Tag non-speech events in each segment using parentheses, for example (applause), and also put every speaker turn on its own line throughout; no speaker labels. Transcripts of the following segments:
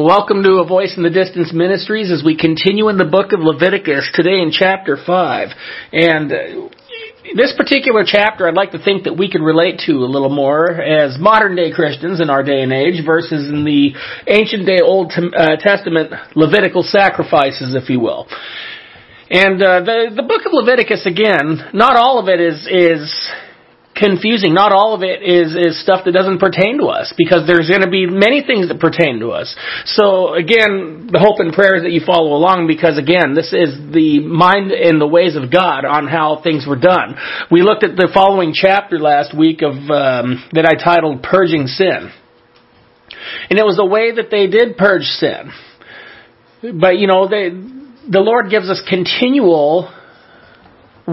Welcome to A Voice in the Distance Ministries as we continue in the book of Leviticus, today in chapter 5. And uh, this particular chapter I'd like to think that we can relate to a little more as modern day Christians in our day and age versus in the ancient day Old uh, Testament Levitical sacrifices, if you will. And uh, the the book of Leviticus again, not all of it is is confusing. Not all of it is, is stuff that doesn't pertain to us because there's going to be many things that pertain to us. So again, the hope and prayer is that you follow along because again, this is the mind and the ways of God on how things were done. We looked at the following chapter last week of, um, that I titled Purging Sin. And it was the way that they did purge sin. But you know, they, the Lord gives us continual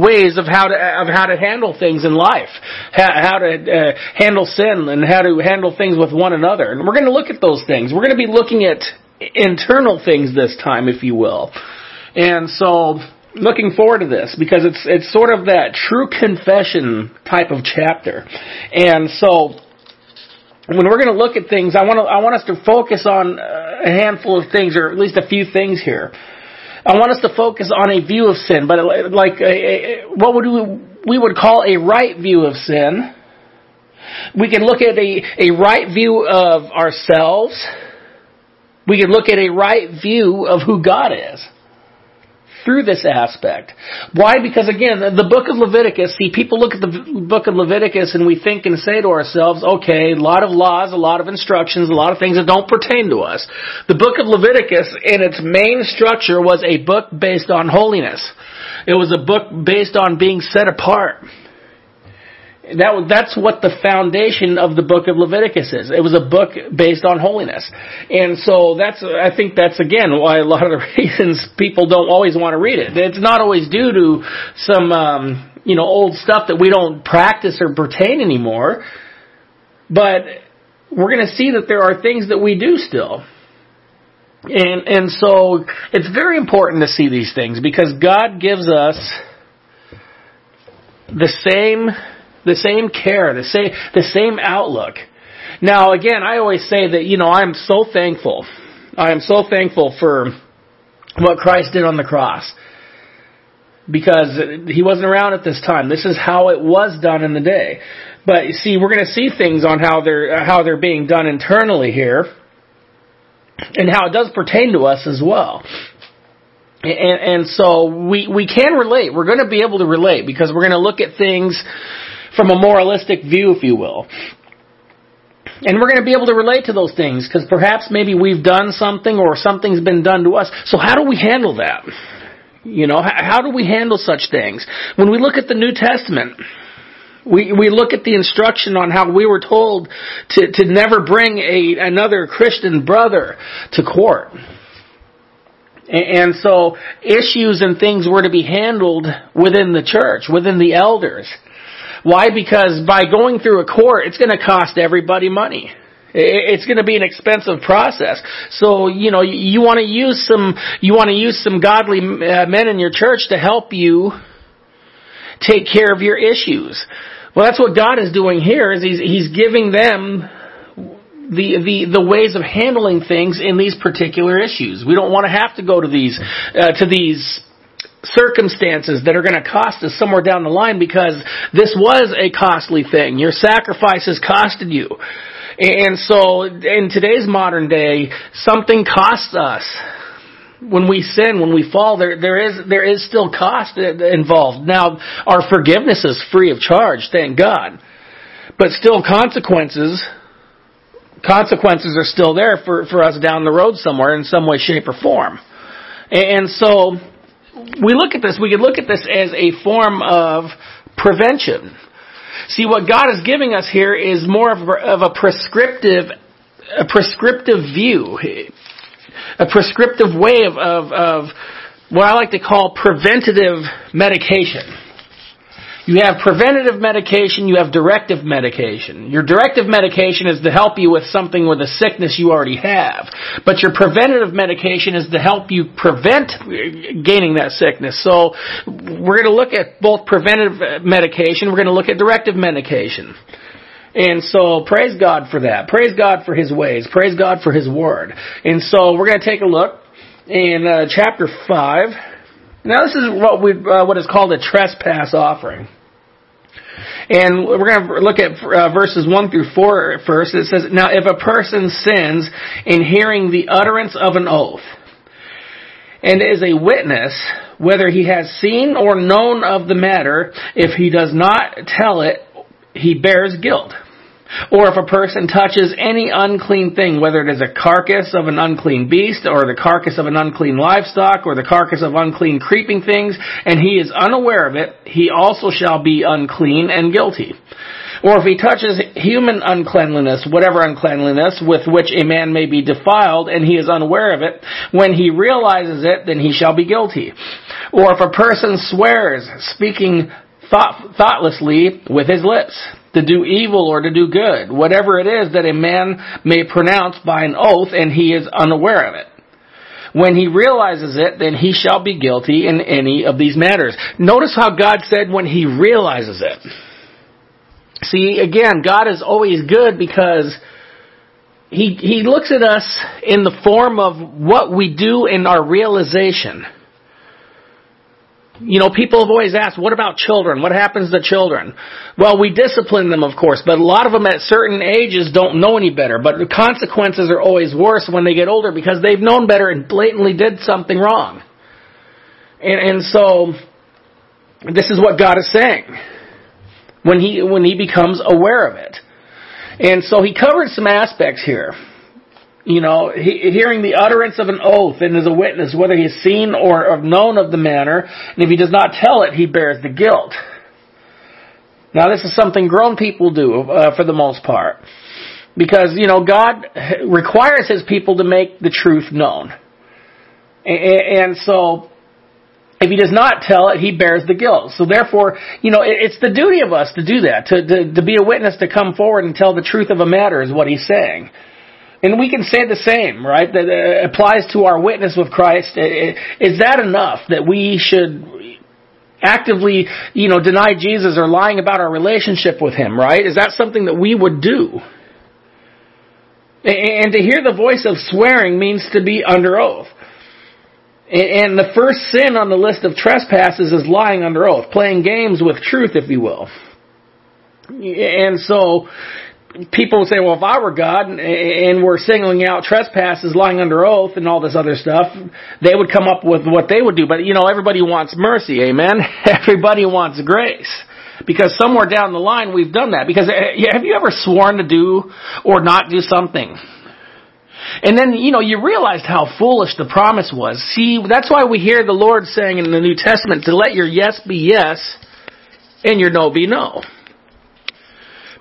ways of how to of how to handle things in life, how, how to uh, handle sin, and how to handle things with one another. And we're going to look at those things. We're going to be looking at internal things this time, if you will. And so, looking forward to this because it's it's sort of that true confession type of chapter. And so, when we're going to look at things, I want to I want us to focus on a handful of things, or at least a few things here. I want us to focus on a view of sin, but like a, a, what would we, we would call a right view of sin. We can look at a, a right view of ourselves. We can look at a right view of who God is through this aspect. Why? Because again, the book of Leviticus, see, people look at the book of Leviticus and we think and say to ourselves, okay, a lot of laws, a lot of instructions, a lot of things that don't pertain to us. The book of Leviticus, in its main structure, was a book based on holiness. It was a book based on being set apart. That, that's what the foundation of the book of Leviticus is. It was a book based on holiness. And so that's, I think that's again why a lot of the (laughs) reasons people don't always want to read it. It's not always due to some, um, you know, old stuff that we don't practice or pertain anymore. But we're going to see that there are things that we do still. And, and so it's very important to see these things because God gives us the same the same care, the same, the same outlook. Now again, I always say that, you know, I'm so thankful. I am so thankful for what Christ did on the cross. Because he wasn't around at this time. This is how it was done in the day. But you see, we're going to see things on how they're, how they're being done internally here. And how it does pertain to us as well. And, and so we, we can relate. We're going to be able to relate because we're going to look at things from a moralistic view, if you will. And we're going to be able to relate to those things because perhaps maybe we've done something or something's been done to us. So how do we handle that? You know, how do we handle such things? When we look at the New Testament, we, we look at the instruction on how we were told to, to never bring a, another Christian brother to court. And so issues and things were to be handled within the church, within the elders. Why? Because by going through a court, it's going to cost everybody money. It's going to be an expensive process. So, you know, you want to use some, you want to use some godly uh, men in your church to help you take care of your issues. Well, that's what God is doing here is he's, he's giving them the, the, the ways of handling things in these particular issues. We don't want to have to go to these, uh, to these circumstances that are going to cost us somewhere down the line because this was a costly thing. Your sacrifices costed you. And so in today's modern day, something costs us. When we sin, when we fall, there, there is, there is still cost uh, involved. Now, our forgiveness is free of charge, thank God. But still consequences, consequences are still there for, for us down the road somewhere in some way, shape, or form. And so, we look at this, we could look at this as a form of prevention. See, what God is giving us here is more of a, of a prescriptive, a prescriptive view, a prescriptive way of, of, of what I like to call preventative medication. You have preventative medication, you have directive medication. Your directive medication is to help you with something with a sickness you already have. But your preventative medication is to help you prevent gaining that sickness. So we're going to look at both preventative medication, we're going to look at directive medication. And so praise God for that. Praise God for His ways. Praise God for His Word. And so we're going to take a look in uh, chapter 5. Now this is what we uh, what is called a trespass offering. And we're going to look at uh, verses 1 through 4 first. It says, Now if a person sins in hearing the utterance of an oath, and is a witness, whether he has seen or known of the matter, if he does not tell it, he bears guilt. Or if a person touches any unclean thing, whether it is a carcass of an unclean beast, or the carcass of an unclean livestock, or the carcass of unclean creeping things, and he is unaware of it, he also shall be unclean and guilty. Or if he touches human uncleanliness, whatever uncleanliness with which a man may be defiled, and he is unaware of it, when he realizes it, then he shall be guilty. Or if a person swears, speaking thought, thoughtlessly with his lips, to do evil or to do good, whatever it is that a man may pronounce by an oath and he is unaware of it. When he realizes it, then he shall be guilty in any of these matters. Notice how God said when he realizes it. See, again, God is always good because he, he looks at us in the form of what we do in our realization. You know, people have always asked, what about children? What happens to children? Well, we discipline them, of course, but a lot of them at certain ages don't know any better. But the consequences are always worse when they get older because they've known better and blatantly did something wrong. And, and so, this is what God is saying. When he, when he becomes aware of it. And so he covered some aspects here you know, he, hearing the utterance of an oath and as a witness, whether he has seen or known of the matter, and if he does not tell it, he bears the guilt. Now, this is something grown people do uh, for the most part, because you know God requires His people to make the truth known, and, and so if he does not tell it, he bears the guilt. So therefore, you know, it's the duty of us to do that, to, to, to be a witness, to come forward and tell the truth of a matter is what he's saying. And we can say the same, right? That uh, applies to our witness with Christ. Is that enough that we should actively, you know, deny Jesus or lying about our relationship with Him, right? Is that something that we would do? And to hear the voice of swearing means to be under oath. And the first sin on the list of trespasses is lying under oath, playing games with truth, if you will. And so, people would say, well, if I were God and we're singling out trespasses, lying under oath, and all this other stuff, they would come up with what they would do. But, you know, everybody wants mercy, amen? (laughs) Everybody wants grace. Because somewhere down the line we've done that. Because eh, have you ever sworn to do or not do something? And then, you know, you realized how foolish the promise was. See, that's why we hear the Lord saying in the New Testament to let your yes be yes and your no be no.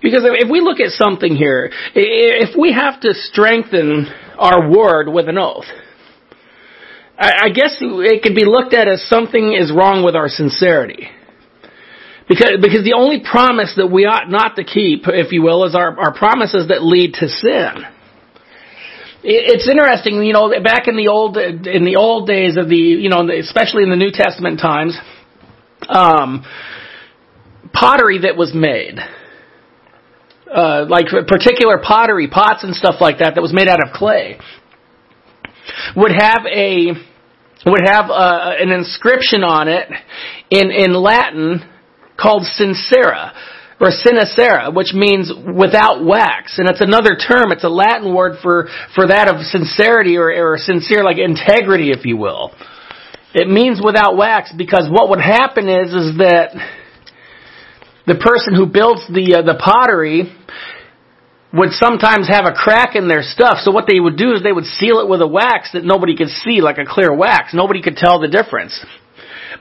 Because if we look at something here, if we have to strengthen our word with an oath, I guess it could be looked at as something is wrong with our sincerity. Because, because the only promise that we ought not to keep, if you will, is our, our promises that lead to sin. It's interesting, you know, back in the old, in the old days of the, you know, especially in the New Testament times, um, pottery that was made, uh, like particular pottery, pots and stuff like that that was made out of clay, would have a would have uh, an inscription on it in in Latin called sincera or sincera, which means without wax, and it's another term. It's a Latin word for for that of sincerity or, or sincere, like integrity, if you will. It means without wax because what would happen is is that the person who builds the uh, the pottery would sometimes have a crack in their stuff. So what they would do is they would seal it with a wax that nobody could see, like a clear wax. Nobody could tell the difference.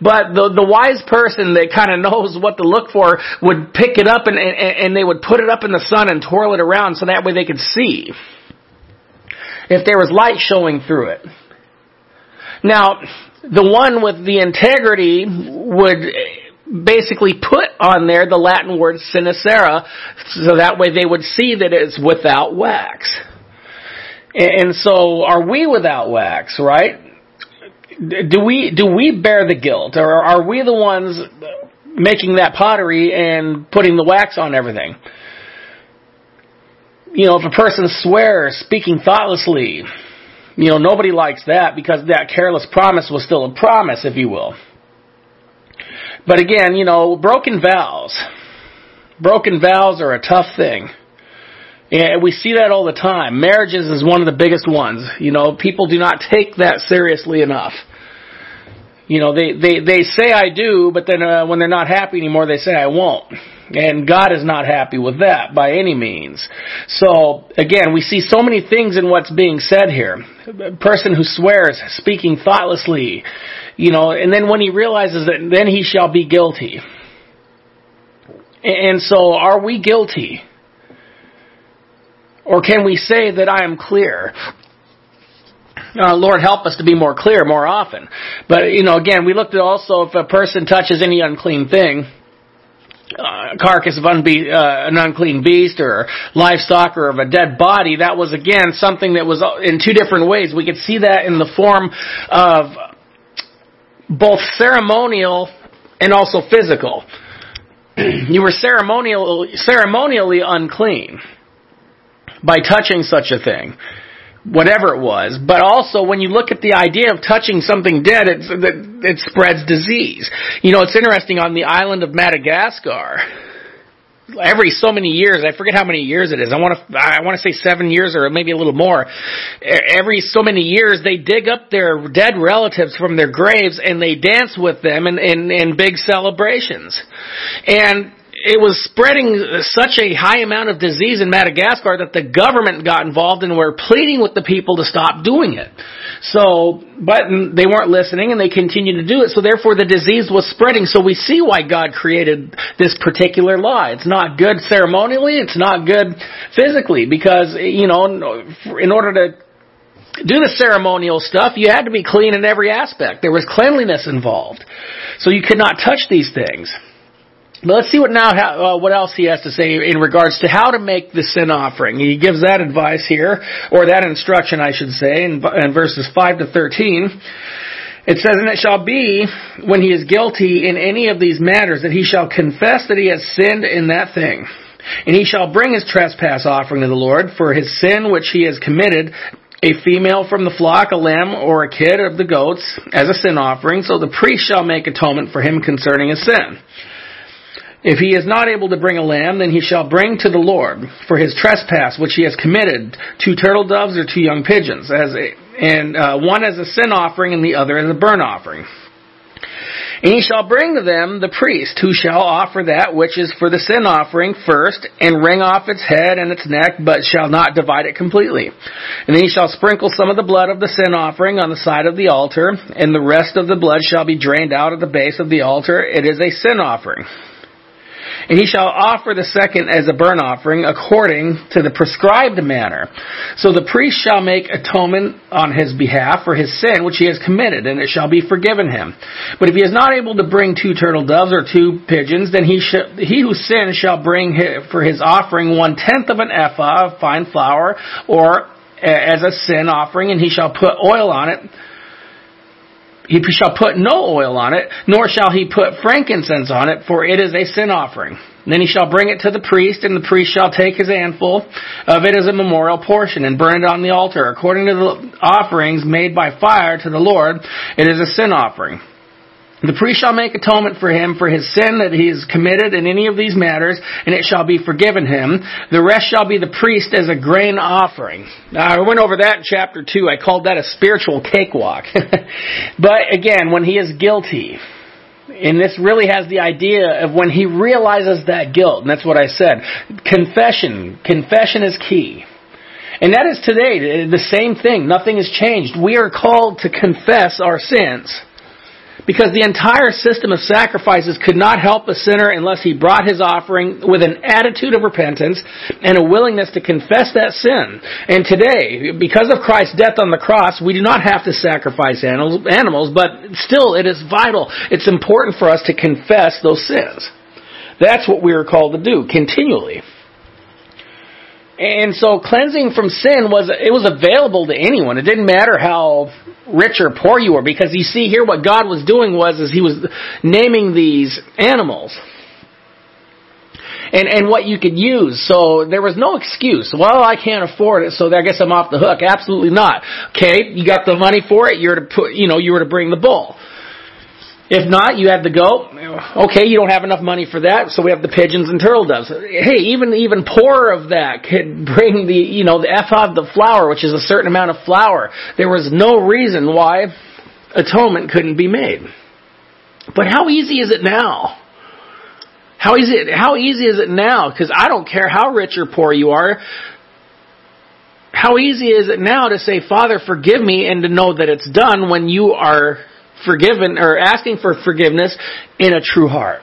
But the the wise person that kind of (laughs) knows what to look for would pick it up and, and and they would put it up in the sun and twirl it around so that way they could see if there was light showing through it. Now, the one with the integrity would basically put on there the Latin word sinicera, so that way they would see that it's without wax. And so, are we without wax, right? Do we do we bear the guilt, or are we the ones making that pottery and putting the wax on everything? you know, if a person swears, speaking thoughtlessly, you know, nobody likes that because that careless promise was still a promise, if you will. But again, you know, broken vows. Broken vows are a tough thing. And we see that all the time. Marriages is one of the biggest ones. You know, people do not take that seriously enough. You know, they, they, they say I do, but then uh, when they're not happy anymore, they say I won't. And God is not happy with that by any means. So, again, we see so many things in what's being said here. A person who swears, speaking thoughtlessly, you know, and then when he realizes that, then he shall be guilty. And so, are we guilty? Or can we say that I am clear? Uh, Lord, help us to be more clear more often. But, you know, again, we looked at also if a person touches any unclean thing, uh, carcass of unbe- uh, an unclean beast or livestock or of a dead body, that was again something that was in two different ways. We could see that in the form of both ceremonial and also physical. (clears throat) you were ceremonial, ceremonially unclean by touching such a thing, whatever it was. But also, when you look at the idea of touching something dead, it, it spreads disease. You know, it's interesting on the island of Madagascar. Every so many years, I forget how many years it is. I want to, I want to say seven years or maybe a little more. Every so many years, they dig up their dead relatives from their graves and they dance with them in, in, in big celebrations. And it was spreading such a high amount of disease in Madagascar that the government got involved and were pleading with the people to stop doing it. So, but they weren't listening and they continued to do it. So therefore the disease was spreading. So we see why God created this particular law. It's not good ceremonially. It's not good physically because, you know, in order to do the ceremonial stuff, you had to be clean in every aspect. There was cleanliness involved. So you could not touch these things. Let's see what now uh, what else he has to say in regards to how to make the sin offering. He gives that advice here, or that instruction, I should say, in, in verses five to thirteen. It says, And it shall be, when he is guilty in any of these matters, that he shall confess that he has sinned in that thing. And he shall bring his trespass offering to the Lord for his sin which he has committed, a female from the flock, a lamb or a kid of the goats, as a sin offering. So the priest shall make atonement for him concerning his sin. If he is not able to bring a lamb, then he shall bring to the Lord for his trespass which he has committed two turtle doves or two young pigeons, as a, and uh, one as a sin offering and the other as a burnt offering. And he shall bring to them the priest, who shall offer that which is for the sin offering first, and wring off its head and its neck, but shall not divide it completely. And then he shall sprinkle some of the blood of the sin offering on the side of the altar, and the rest of the blood shall be drained out at the base of the altar. It is a sin offering. And he shall offer the second as a burnt offering according to the prescribed manner. So the priest shall make atonement on his behalf for his sin which he has committed, and it shall be forgiven him. But if he is not able to bring two turtle doves or two pigeons, then he, he who sins shall bring for his offering one tenth of an ephah of fine flour, or as a sin offering, and he shall put oil on it he shall put no oil on it, nor shall he put frankincense on it, for it is a sin offering. Then he shall bring it to the priest, and the priest shall take his handful of it as a memorial portion, and burn it on the altar. According to the offerings made by fire to the Lord, it is a sin offering. The priest shall make atonement for him for his sin that he has committed in any of these matters, and it shall be forgiven him. The rest shall be the priest as a grain offering. Now, I went over that in chapter 2. I called that a spiritual cakewalk. (laughs) but again, when he is guilty, and this really has the idea of when he realizes that guilt, and that's what I said. Confession. Confession is key. And that is today the same thing. Nothing has changed. We are called to confess our sins. Because the entire system of sacrifices could not help a sinner unless he brought his offering with an attitude of repentance and a willingness to confess that sin. And today, because of Christ's death on the cross, we do not have to sacrifice animals, but still it is vital. It's important for us to confess those sins. That's what we are called to do continually. And so cleansing from sin was it was available to anyone. It didn't matter how rich or poor you were because you see here what God was doing was is he was naming these animals. and, and what you could use. So there was no excuse. Well, I can't afford it, so I guess I'm off the hook. Absolutely not. Okay, you got the money for it. You're to put, you know, you were to bring the bull. If not, you have the goat. Okay, you don't have enough money for that, so we have the pigeons and turtle doves. Hey, even even poorer of that could bring the you know the ephod, the flour, which is a certain amount of flour. There was no reason why atonement couldn't be made. But how easy is it now? How easy how easy is it now? Because I don't care how rich or poor you are. How easy is it now to say, Father, forgive me, and to know that it's done when you are forgiven or asking for forgiveness in a true heart.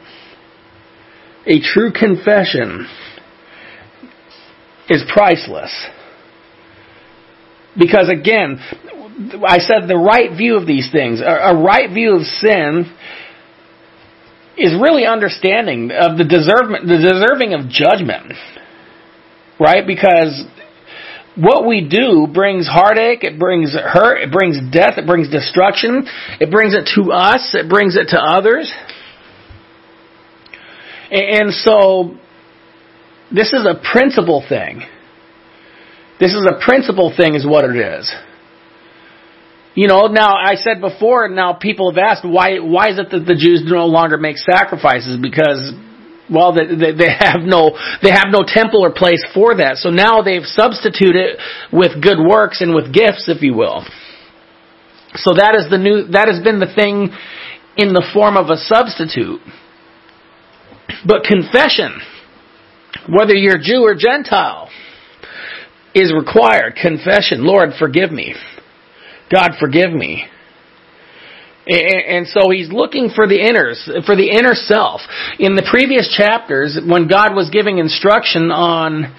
A true confession is priceless. Because again, I said the right view of these things, a, right view of sin is really understanding of the deserving, the deserving of judgment. Right? Because what we do brings heartache, it brings hurt, it brings death, it brings destruction, it brings it to us, it brings it to others. And so, this is a principle thing. This is a principle thing is what it is. You know, now I said before, now people have asked, why, why is it that the Jews no longer make sacrifices? Because well, they, they have no they have no temple or place for that. So now they've substituted with good works and with gifts, if you will. So that is the new that has been the thing in the form of a substitute. But confession, whether you're Jew or Gentile, is required. Confession, Lord, forgive me. God, forgive me. And so he's looking for the inners, for the inner self. In the previous chapters, when God was giving instruction on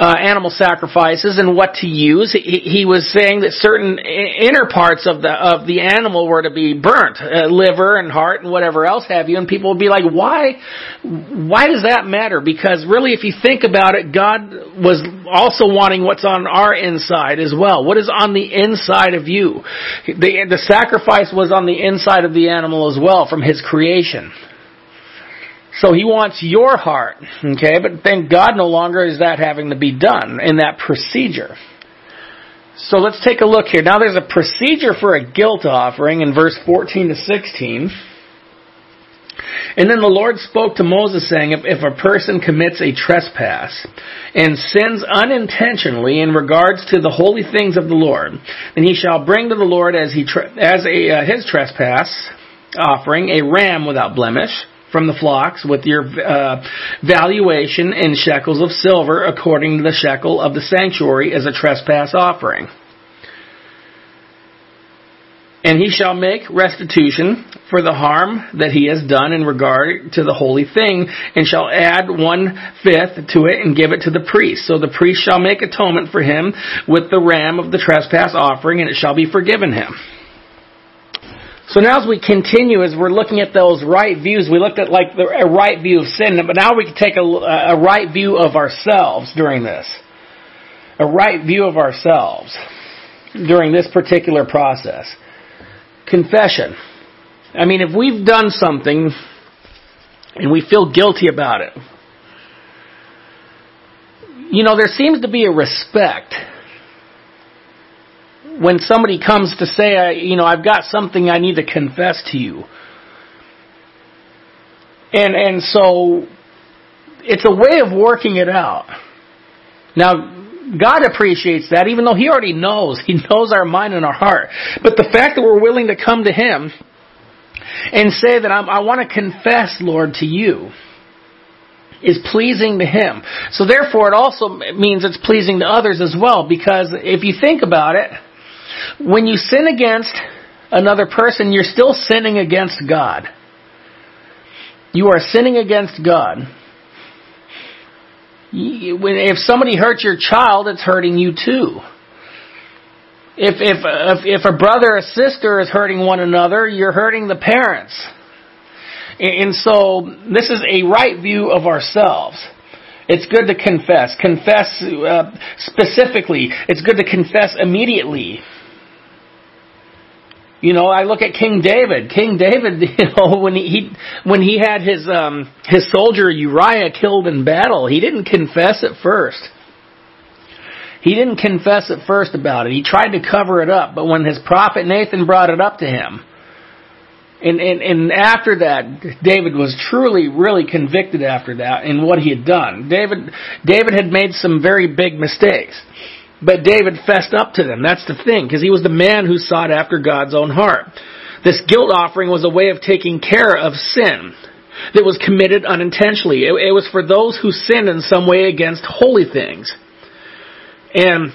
uh, animal sacrifices and what to use. He, he, was saying that certain inner parts of the of the animal were to be burnt, uh, liver and heart and whatever else have you. And people would be like, "Why? Why does that matter?" Because really, if you think about it, God was also wanting what's on our inside as well. What is on the inside of you? The the sacrifice was on the inside of the animal as well from His creation. So he wants your heart, okay? But thank God no longer is that having to be done in that procedure. So let's take a look here. Now there's a procedure for a guilt offering in verse 14 to 16. And then the Lord spoke to Moses saying, if, if a person commits a trespass and sins unintentionally in regards to the holy things of the Lord, then he shall bring to the Lord as he as a uh, his trespass offering a ram without blemish from the flocks with your uh, valuation in shekels of silver according to the shekel of the sanctuary as a trespass offering. And he shall make restitution for the harm that he has done in regard to the holy thing, and shall add one fifth to it and give it to the priest. So the priest shall make atonement for him with the ram of the trespass offering, and it shall be forgiven him. So now as we continue, as we're looking at those right views, we looked at like the, a right view of sin, but now we can take a, a right view of ourselves during this. A right view of ourselves during this particular process. Confession. I mean, if we've done something and we feel guilty about it, you know, there seems to be a respect when somebody comes to say, I, you know, I've got something I need to confess to you. And, and so, it's a way of working it out. Now, God appreciates that, even though He already knows. He knows our mind and our heart. But the fact that we're willing to come to Him and say that i want to confess, Lord, to you, is pleasing to Him. So therefore, it also means it's pleasing to others as well, because if you think about it, when you sin against another person, you're still sinning against God. You are sinning against God. If somebody hurts your child, it's hurting you too. If, if, if, if a brother or sister is hurting one another, you're hurting the parents. And so, this is a right view of ourselves. It's good to confess. Confess uh, specifically. It's good to confess immediately. You know, I look at King David. King David, (laughs) you know, when he, he when he had his um his soldier Uriah killed in battle, he didn't confess at first. He didn't confess at first about it. He tried to cover it up, but when his prophet Nathan brought it up to him, and, and, and after that, David was truly, really convicted after that in what he had done. David, David had made some very big mistakes. But David fessed up to them. That's the thing, because he was the man who sought after God's own heart. This guilt offering was a way of taking care of sin that was committed unintentionally. It, it was for those who sinned in some way against holy things. And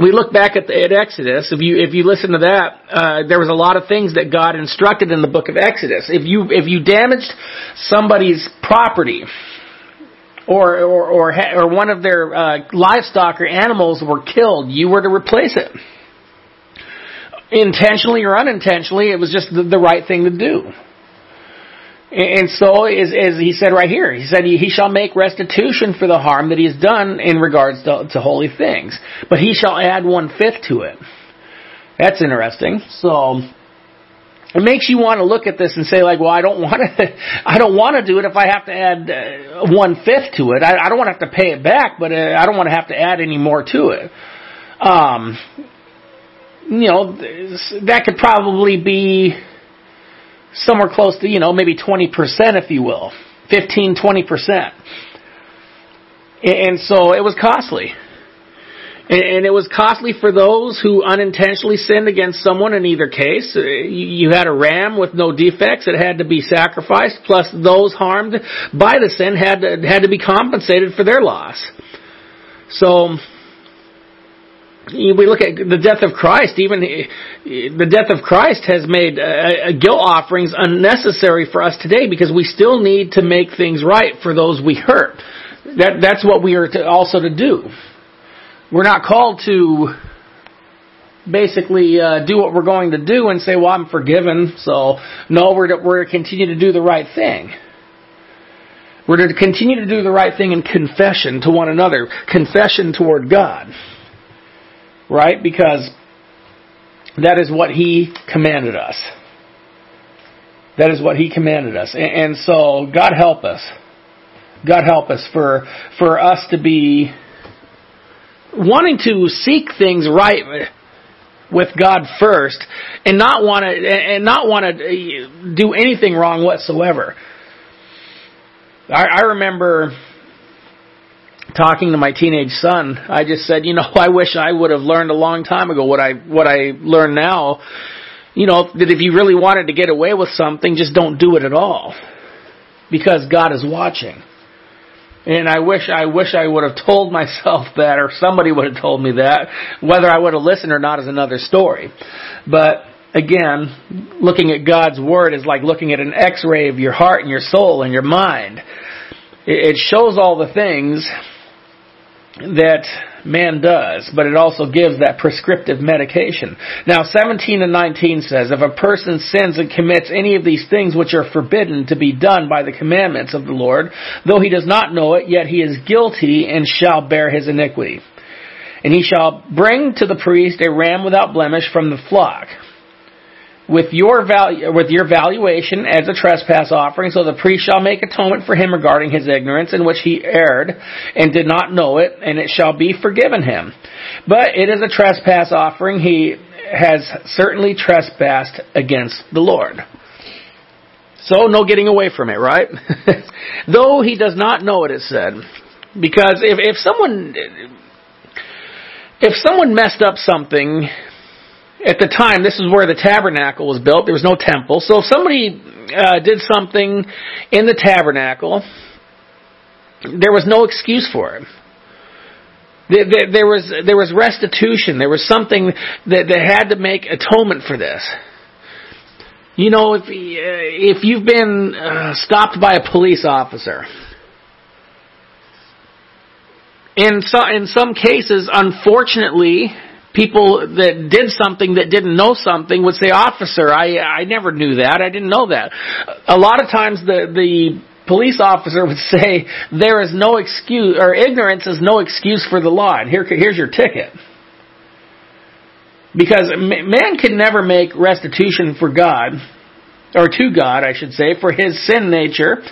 we look back at, the, at Exodus. If you if you listen to that, uh, there was a lot of things that God instructed in the book of Exodus. If you if you damaged somebody's property, or or or, or one of their uh, livestock or animals were killed, you were to replace it. Intentionally or unintentionally, it was just the, the right thing to do. And so, as, as he said right here, he said, he shall make restitution for the harm that he has done in regards to, to holy things. But he shall add one fifth to it. That's interesting. So, it makes you want to look at this and say like, well, I don't want to, (laughs) I don't want to do it if I have to add uh, one fifth to it. I, I don't want to have to pay it back, but uh, I don't want to have to add any more to it. Um, you know, that could probably be somewhere close to, you know, maybe 20%, if you will. 15, 20%. And so it was costly. And it was costly for those who unintentionally sinned against someone in either case. Uh, you had a ram with no defects that had to be sacrificed, plus those harmed by the sin had to, had to be compensated for their loss. So, we look at the death of Christ, even the death of Christ has made uh, uh, guilt offerings unnecessary for us today because we still need to make things right for those we hurt. That, that's what we are to, also to do. We're not called to basically uh, do what we're going to do and say, well, I'm forgiven, so no, we're to, we're to continue to do the right thing. We're to continue to do the right thing in confession to one another, confession toward God right? Because that is what He commanded us. That is what He commanded us. And, and so, God help us. God help us for, for us to be wanting to seek things right with God first and not want to and not want to do anything wrong whatsoever. I, I remember talking to my teenage son, I just said, you know, (laughs) I wish I would have learned a long time ago what I what I learn now. You know, that if you really wanted to get away with something, just don't do it at all. Because God is watching. And I wish I wish I would have told (laughs) myself that or somebody would have told me that. Whether I would have listened or not is another story. But again, looking at God's word is like looking at an x-ray of your heart and your soul and your mind. It shows all the things that man does, but it also gives that prescriptive medication. Now, 17 and 19 says, If a person sins and commits any of these things which are forbidden to be done by the commandments of the Lord, though he does not know it, yet he is guilty and shall bear his iniquity. And he shall bring to the priest a ram without blemish from the flock with your value, with your valuation as a trespass offering, so the priest shall make atonement for him regarding his ignorance in which he erred and did not know it, and it shall be forgiven him. But it is a trespass offering; he has certainly trespassed against the Lord. So no getting away from it, right? (laughs) Though he does not know it, it said, because if if someone if someone messed up something at the time, this is where the tabernacle was built. There was no temple. So if somebody uh, did something in the tabernacle, there was no excuse for it. There, was there was restitution. There was something that, that had to make atonement for this. You know, if if you've been uh, stopped by a police officer, in so, in some cases, unfortunately, people that did something that didn't know something would say, "Officer, I I never knew that. I didn't know that." A lot of times, the the police officer (laughs) would say, "There is no excuse, or ignorance is no excuse for the law." And here here's your ticket. Because man can never make restitution for God, or to God, I should say, for his sin nature,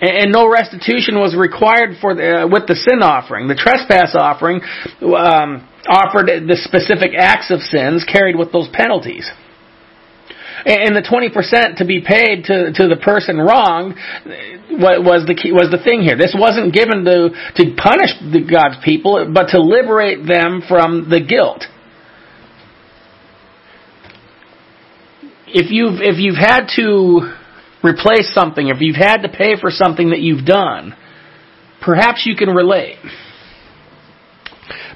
and no restitution was required for the, uh, with the sin offering. The trespass offering um, offered the specific acts of sins carried with those penalties. And the 20% to be paid to, to the person wrong was the key, was the thing here. This wasn't given to, to punish God's people, but to liberate them from the guilt. If you've, if you've had to replace something, if you've had to pay for something that you've done, perhaps you can relate.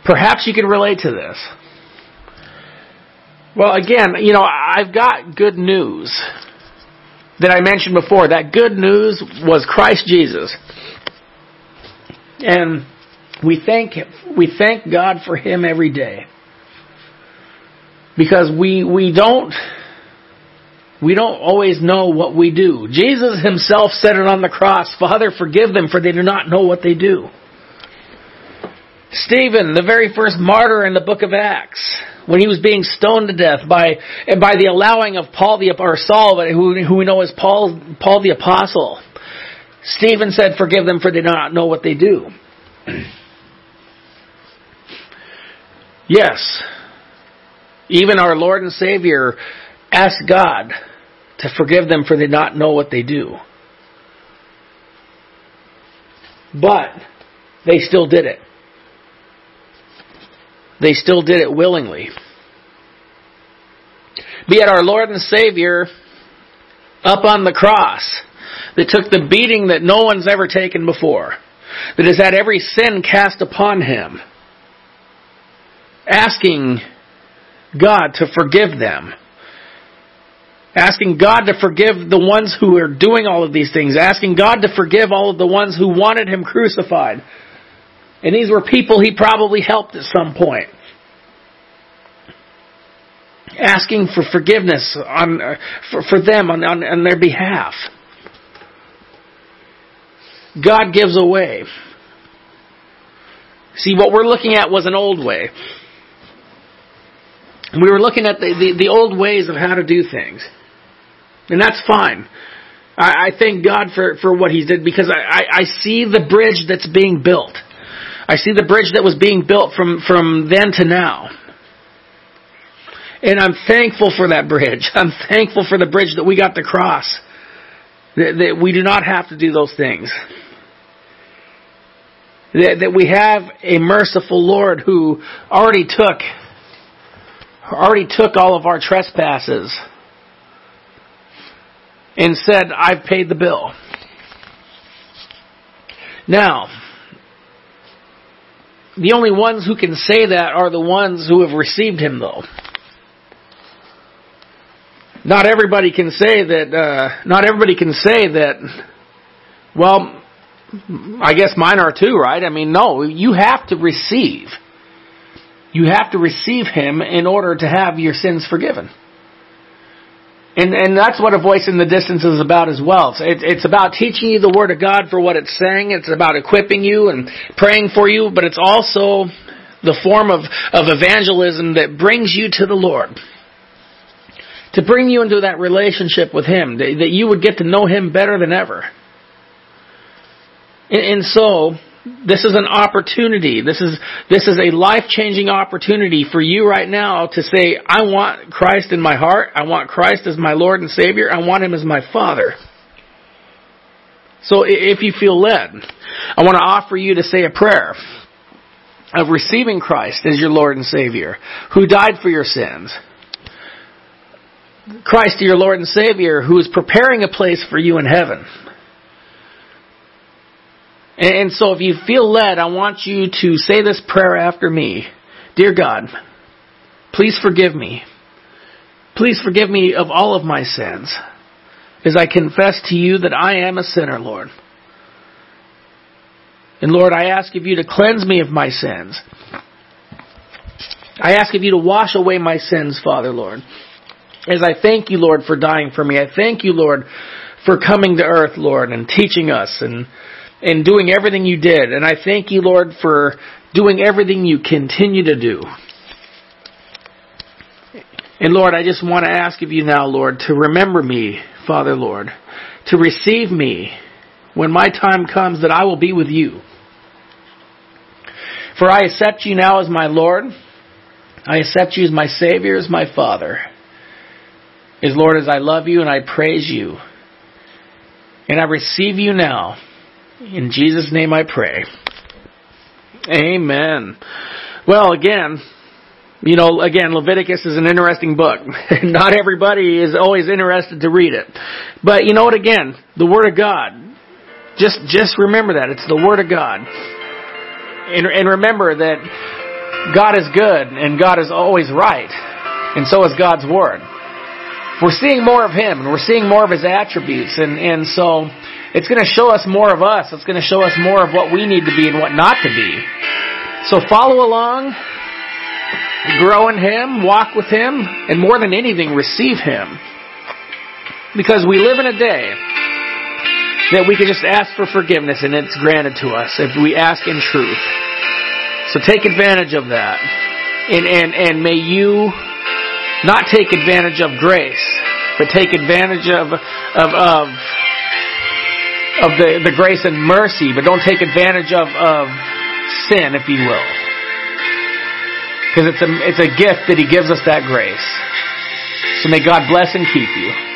Perhaps you can relate to this. Well, again, you know, I've got good news that I mentioned before. That good news was Christ Jesus. And we thank we thank God for him every day. Because we we don't we don't always know what we do. Jesus himself said it on the cross, Father, forgive them for they do not know what they do. Stephen, the very first martyr in the book of Acts, when he was being stoned to death by by the allowing of Paul the or Saul, who, who we know as Paul Paul the apostle, Stephen said, "Forgive them, for they do not know what they do." yes, even our Lord and Savior asked God to forgive them, for they not know what they do. But they still did it. They still did it willingly. Be it our Lord and Savior up on the cross that took the beating that no one's ever taken before, that has had every sin cast upon him, asking God to forgive them. Asking God to forgive the ones who are doing all of these things. Asking God to forgive all of the ones who wanted Him crucified. And these were people he probably helped at some point. Asking for forgiveness on, uh, for, for them on, on, on their behalf. God gives away. See, what we're looking at was an old way. We were looking at the, the, the old ways of how to do things. And that's fine. I, I thank God for, for what He did because I, I, I see the bridge that's being built. I see the bridge that was being built from, from then to now. And I'm thankful for that bridge. (laughs) I'm thankful for the bridge that we got to cross. That, that we do not have to do those things. That, that we have a merciful Lord who already took, already took all of our trespasses and said, I've paid the bill. Now, the only ones who can say that are the ones who have received him, though. Not everybody can say that, uh, not everybody can say that, well, I guess mine are too, right? I mean, no, you have to receive. You have to receive him in order to have your sins forgiven. And, and that's what a voice in the distance is about as well. It's, it's about teaching you the Word of God for what it's saying. It's about equipping you and praying for you, but it's also the form of, of evangelism that brings you to the Lord. To bring you into that relationship with Him, that, that you would get to know Him better than ever. And, and so, this is an opportunity. This is, this is a life-changing opportunity for you right now to say, I want Christ in my heart. I want Christ as my Lord and Savior. I want Him as my Father. So if you feel led, I want to offer you to say a prayer of receiving Christ as your Lord and Savior, who died for your sins. Christ, your Lord and Savior, who is preparing a place for you in heaven. And so if you feel led, I want you to say this prayer after me. Dear God, please forgive me. Please forgive me of all of my sins as I confess to you that I am a sinner, Lord. And Lord, I ask of you to cleanse me of my sins. I ask of you to wash away my sins, Father, Lord. As I thank you, Lord, for dying for me. I thank you, Lord, for coming to earth, Lord, and teaching us and and doing everything you did. And I thank you, Lord, for doing everything you continue to do. And Lord, I just want to ask of you now, Lord, to remember me, Father Lord, to receive me when my time comes that I will be with you. For I accept you now as my Lord. I accept you as my Savior, as my Father. As Lord, as I love you and I praise you. And I receive you now. In Jesus' name I pray. Amen. Well, again, you know, again, Leviticus is an interesting book. (laughs) Not everybody is always interested to read it. But you know what, again, the Word of God. Just, just remember that. It's the Word of God. And, and remember that God is good and God is always right. And so is God's Word. We're seeing more of Him and we're seeing more of His attributes. And, and so it's going to show us more of us. It's going to show us more of what we need to be and what not to be. So follow along grow in Him, walk with Him, and more than anything, receive Him. Because we live in a day that we can just ask for forgiveness and it's granted to us if we ask in truth. So take advantage of that. And, and, and may you not take advantage of grace, but take advantage of, of, of, of the, the grace and mercy, but don't take advantage of, of sin, if you will. Because it's a, it's a gift that He gives us that grace. So may God bless and keep you.